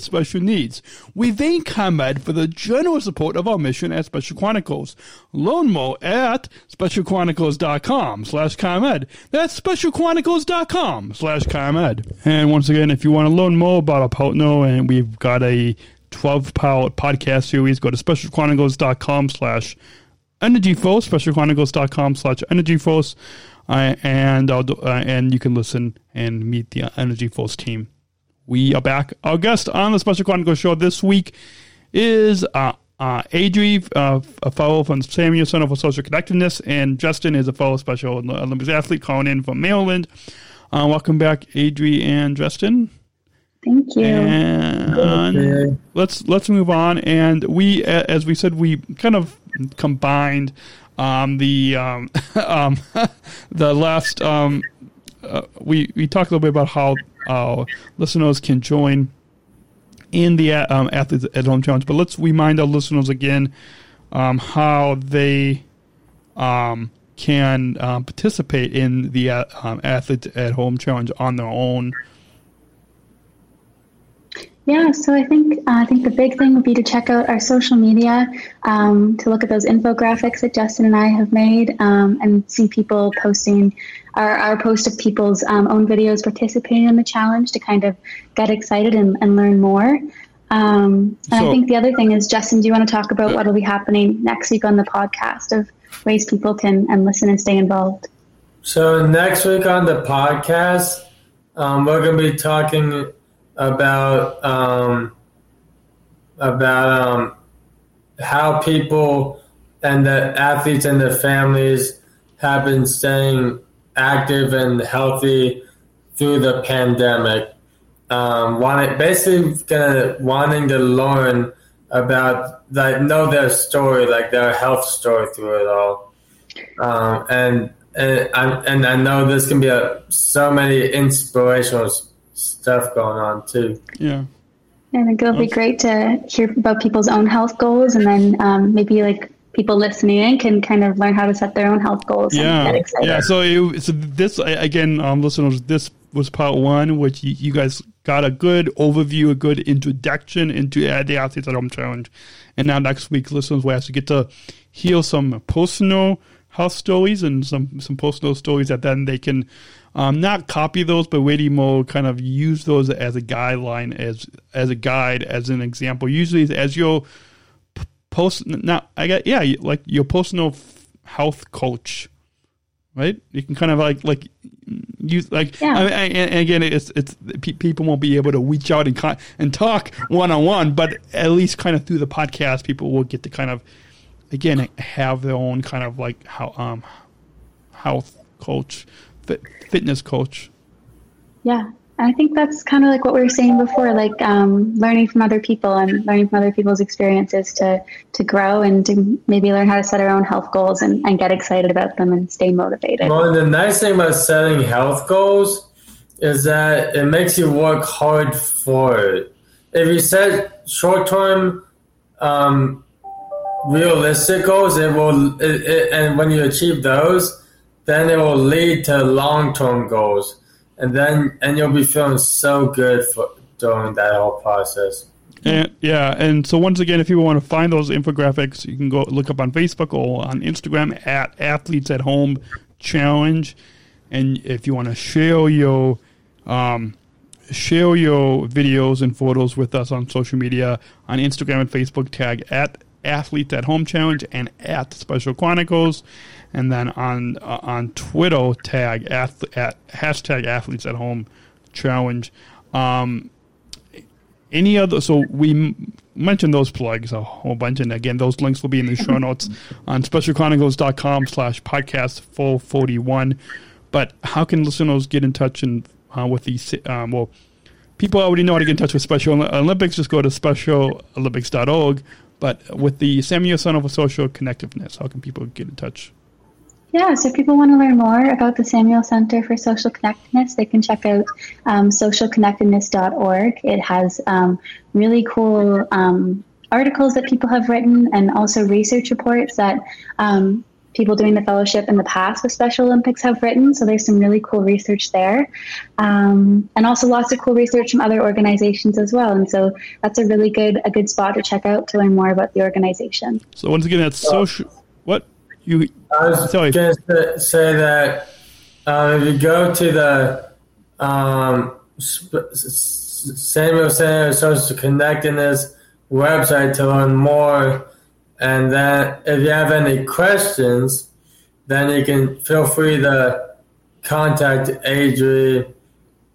special needs. We thank ComEd for the generous support of our mission at Special Chronicles. Learn more at specialchronicles.com slash ComEd. That's specialchronicles.com slash ComEd. And once again, if you want to learn more about our partner, and we've got a 12 part podcast series, go to specialchronicles.com slash energy force, specialchronicles.com slash energy force. Uh, and uh, and you can listen and meet the Energy Force team we are back. Our guest on the Special Chronicles show this week is uh, uh, Adri, uh, a fellow from the Samuel Center for Social Connectedness, and Justin is a fellow Special Olympics athlete calling in from Maryland. Uh, welcome back, Adri and Justin. Thank you. And let's let's move on. And we, as we said, we kind of combined um, the um, um, the last. Um, uh, we we talked a little bit about how uh, listeners can join in the um, Athletes at Home Challenge. But let's remind our listeners again um, how they um, can um, participate in the uh, um, Athletes at Home Challenge on their own. Yeah, so I think uh, I think the big thing would be to check out our social media um, to look at those infographics that Justin and I have made um, and see people posting our, our post of people's um, own videos participating in the challenge to kind of get excited and, and learn more. Um, and so, I think the other thing is, Justin, do you want to talk about what will be happening next week on the podcast of ways people can and listen and stay involved? So next week on the podcast, um, we're going to be talking about um, about um, how people and the athletes and their families have been staying active and healthy through the pandemic. Um, basically, gonna wanting to learn about, like, know their story, like their health story through it all. Um, and and I, and I know there's gonna be a, so many inspirational stuff going on too. Yeah. I think it'll be great to hear about people's own health goals and then um, maybe like people listening in can kind of learn how to set their own health goals. Yeah, yeah. So, it, so this again, um, listeners, this was part one, which you, you, guys got a good overview, a good introduction into uh, the Athletes at Home Challenge, and now next week, listeners will actually get to hear some personal health stories and some some personal stories that then they can um, not copy those, but really more kind of use those as a guideline, as as a guide, as an example. Usually, as you're post now I got yeah like your personal health coach, right? You can kind of like like use like yeah. I mean, and, again it's it's people won't be able to reach out and and talk one on one, but at least kind of through the podcast, people will get to kind of again have their own kind of like how um health coach, fit, fitness coach. Yeah, I think that's kind of like what we were saying before, like um, learning from other people and learning from other people's experiences to to grow and to maybe learn how to set our own health goals and, and get excited about them and stay motivated. Well, the nice thing about setting health goals is that it makes you work hard for it. If you set short term, um, realistic goals, it will, it, it, and when you achieve those, then it will lead to long term goals and then and you'll be feeling so good for during that whole process. And, yeah, and so once again, if you want to find those infographics, you can go look up on Facebook or on Instagram at Athletes at Home Challenge. And if you want to share your um, share your videos and photos with us on social media on Instagram and Facebook, tag at Athletes at Home Challenge and at Special Chronicles and then on uh, on Twitter tag at, at hashtag athletes at home challenge. Um, any other? So we mentioned those plugs a whole bunch, and again, those links will be in the show notes on specialchronicles.com slash podcast 441. But how can listeners get in touch and uh, with these? Um, well, people already know how to get in touch with Special Olympics. Just go to specialolympics.org. But with the Samuel Center for Social Connectiveness, how can people get in touch? Yeah, so if people want to learn more about the Samuel Center for Social Connectedness, they can check out um, socialconnectedness.org. It has um, really cool um, articles that people have written and also research reports that um, people doing the fellowship in the past with Special Olympics have written. So there's some really cool research there, um, and also lots of cool research from other organizations as well. And so that's a really good a good spot to check out to learn more about the organization. So once again, that's social. What you? I was Sorry. going to say that uh, if you go to the um, Sp- S- Samuel Center for Social Connectedness website to learn more, and then if you have any questions, then you can feel free to contact Adri.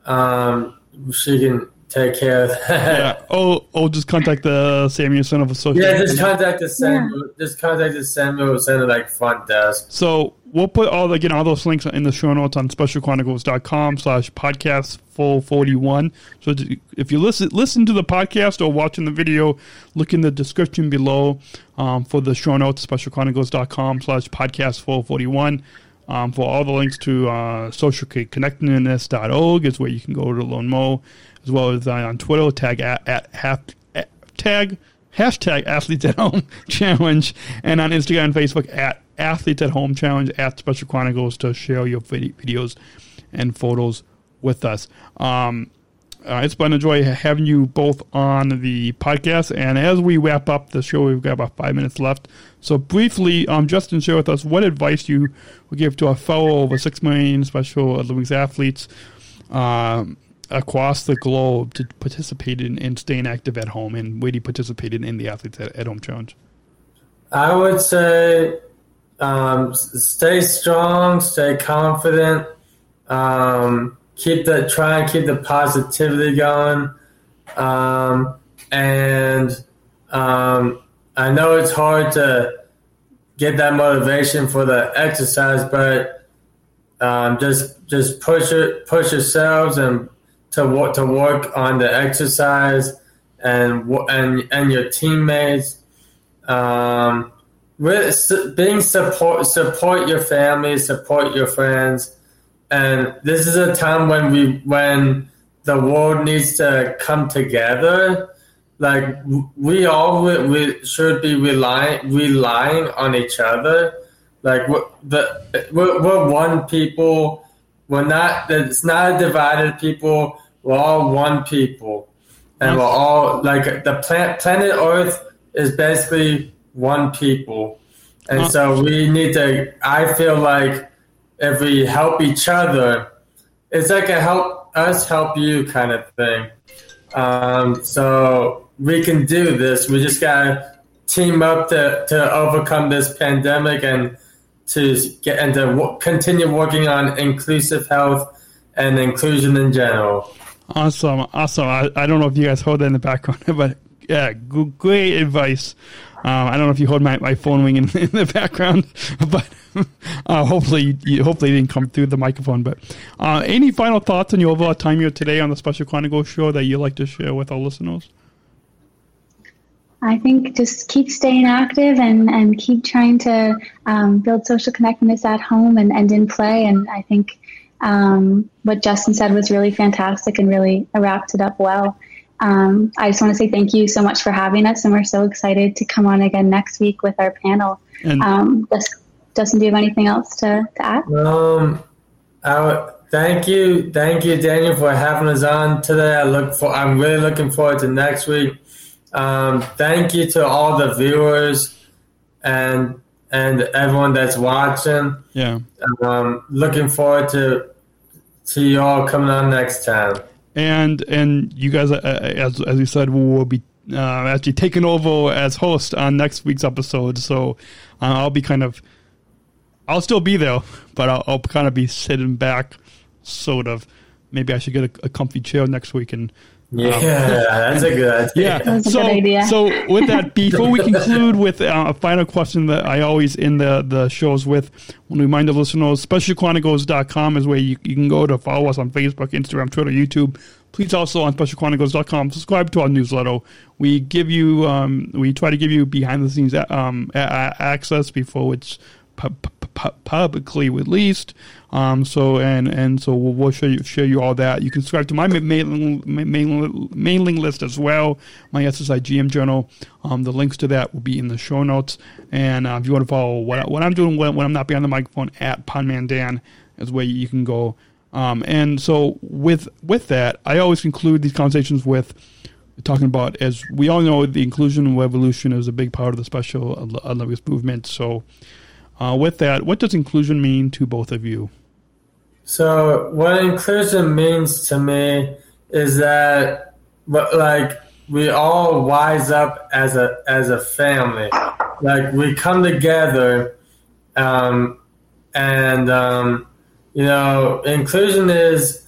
Um, she can take care of that. Yeah. Oh, oh, just contact the Samuel Center for Social. Yeah, just contact the Samuel. Just contact the Samuel Center like front desk. So we'll put all the, again all those links in the show notes on specialchronicles.com slash podcast full 41 so if you listen listen to the podcast or watching the video look in the description below um, for the show notes specialchronicles.com slash podcast 441. um, for all the links to uh, socialconnectedness.org is where you can go to learn more as well as uh, on twitter tag at, at, at, at tag hashtag athletes at home challenge and on instagram and facebook at athletes at home challenge at special chronicles to share your videos and photos with us um, uh, it's been a joy having you both on the podcast. And as we wrap up the show we've got about five minutes left. So briefly um, justin share with us what advice you would give to our fellow over six million special olympics athletes um, across the globe to participate in, in staying active at home and really participated in the athletes at, at home challenge? I would say um, stay strong, stay confident, um, keep the try and keep the positivity going, um, and um, I know it's hard to get that motivation for the exercise, but um, just just push it, push yourselves and to work to work on the exercise and and and your teammates. Um, with, being support support your family, support your friends, and this is a time when we when the world needs to come together. Like we all we, we should be relying relying on each other. Like we're, the we're, we're one people. We're not. It's not a divided people. We're all one people, and we're all like the planet. Planet Earth is basically one people, and so we need to. I feel like if we help each other, it's like a help us help you kind of thing. Um, so we can do this. We just gotta team up to, to overcome this pandemic and to get and to w- continue working on inclusive health and inclusion in general. Awesome, awesome. I, I don't know if you guys heard that in the background, but yeah, great advice. Um, I don't know if you heard my, my phone ringing in the background, but uh, hopefully, you, hopefully it didn't come through the microphone. But uh, any final thoughts on your overall time here today on the Special Chronicles show that you'd like to share with our listeners? I think just keep staying active and, and keep trying to um, build social connectedness at home and, and in play. And I think um, what Justin said was really fantastic and really wrapped it up well. Um, I just want to say thank you so much for having us, and we're so excited to come on again next week with our panel. And Um, Justin, do you have anything else to, to add? Um, I thank you, thank you, Daniel, for having us on today. I look for. I'm really looking forward to next week. Um, thank you to all the viewers and and everyone that's watching. yeah. Um, looking forward to to you all coming on next time. And and you guys, uh, as as you said, will be uh, actually taking over as host on next week's episode. So uh, I'll be kind of, I'll still be there, but I'll, I'll kind of be sitting back, sort of. Maybe I should get a, a comfy chair next week and. Yeah, that's a good idea. Yeah. That's a so, good idea. so with that, before we conclude with uh, a final question that I always end the, the shows with, want to remind the listeners, specialchronicles.com is where you, you can go to follow us on Facebook, Instagram, Twitter, YouTube, please also on specialchronicles.com subscribe to our newsletter. We give you, um, we try to give you behind the scenes um, access before it's publicly released. Um, so and and so we'll, we'll show you show you all that. You can subscribe to my mailing mailing, mailing list as well. My SSI GM journal. Um, the links to that will be in the show notes. And uh, if you want to follow what, what I'm doing when, when I'm not behind the microphone at Podman Dan is where you can go. Um, and so with with that, I always conclude these conversations with talking about as we all know the inclusion revolution is a big part of the special Olympics movement. So uh, with that, what does inclusion mean to both of you? So, what inclusion means to me is that, like, we all wise up as a as a family. Like, we come together, um, and um, you know, inclusion is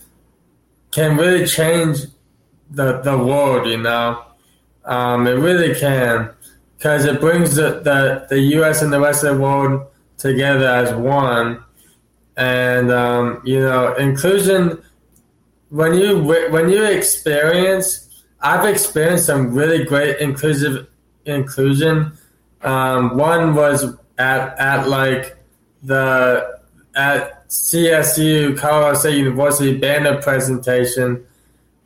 can really change the the world. You know, um, it really can because it brings the, the the U.S. and the rest of the world together as one. And um, you know, inclusion. When you when you experience, I've experienced some really great inclusive inclusion. Um, one was at at like the at CSU Colorado State University banner presentation.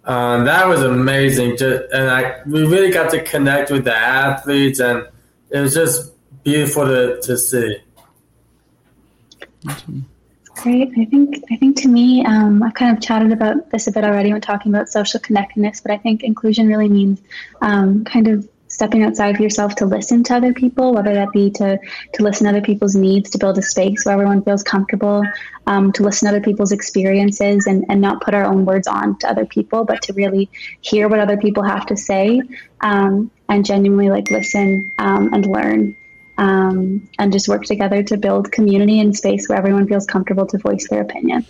Um, that was amazing. Just, and I we really got to connect with the athletes, and it was just beautiful to, to see. Great. I think I think to me, um, I've kind of chatted about this a bit already when talking about social connectedness, but I think inclusion really means um, kind of stepping outside of yourself to listen to other people, whether that be to to listen to other people's needs, to build a space where everyone feels comfortable, um, to listen to other people's experiences, and and not put our own words on to other people, but to really hear what other people have to say, um, and genuinely like listen um, and learn um, and just work together to build community and space where everyone feels comfortable to voice their opinion.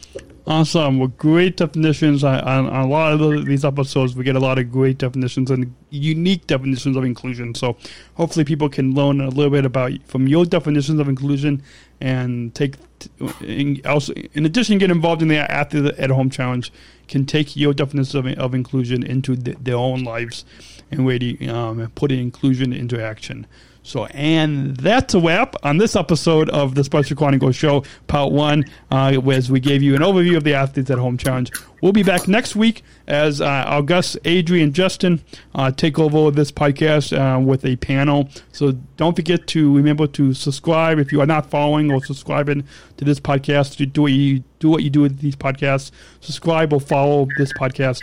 Awesome. Well, great definitions on, a lot of these episodes. We get a lot of great definitions and unique definitions of inclusion. So hopefully people can learn a little bit about from your definitions of inclusion and take in, also in addition get involved in the after the at home challenge can take your definitions of, of inclusion into the, their own lives and really um, put inclusion into action. So, and that's a wrap on this episode of the Special Chronicles Show, Part 1, uh, as we gave you an overview of the Athletes at Home Challenge. We'll be back next week as uh, our guests, Adri and Justin, uh, take over this podcast uh, with a panel. So don't forget to remember to subscribe if you are not following or subscribing to this podcast. Do what you do what you do with these podcasts. Subscribe or follow this podcast.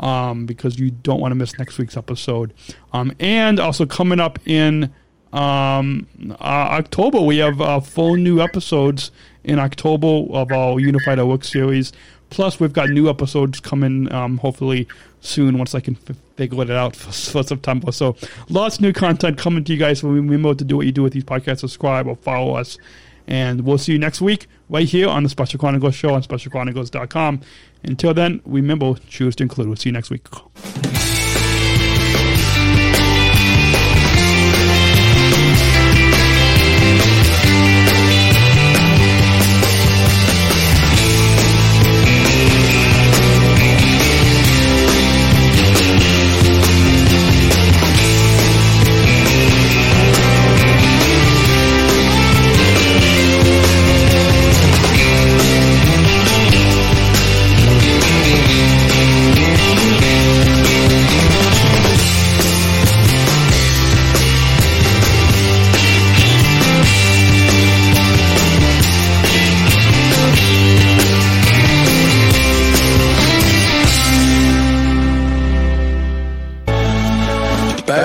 Um, because you don't want to miss next week's episode. Um, and also coming up in um, uh, October, we have uh, full new episodes in October of our Unified at Work series. Plus, we've got new episodes coming um, hopefully soon once I can f- figure it out for, for, September. So, lots of new content coming to you guys. Remember to do what you do with these podcasts, subscribe or follow us. And we'll see you next week right here on the Special Chronicles show on specialchronicles.com. Until then, remember, choose to include. We'll see you next week.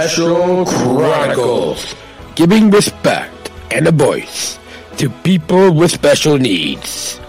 Special Chronicles, giving respect and a voice to people with special needs.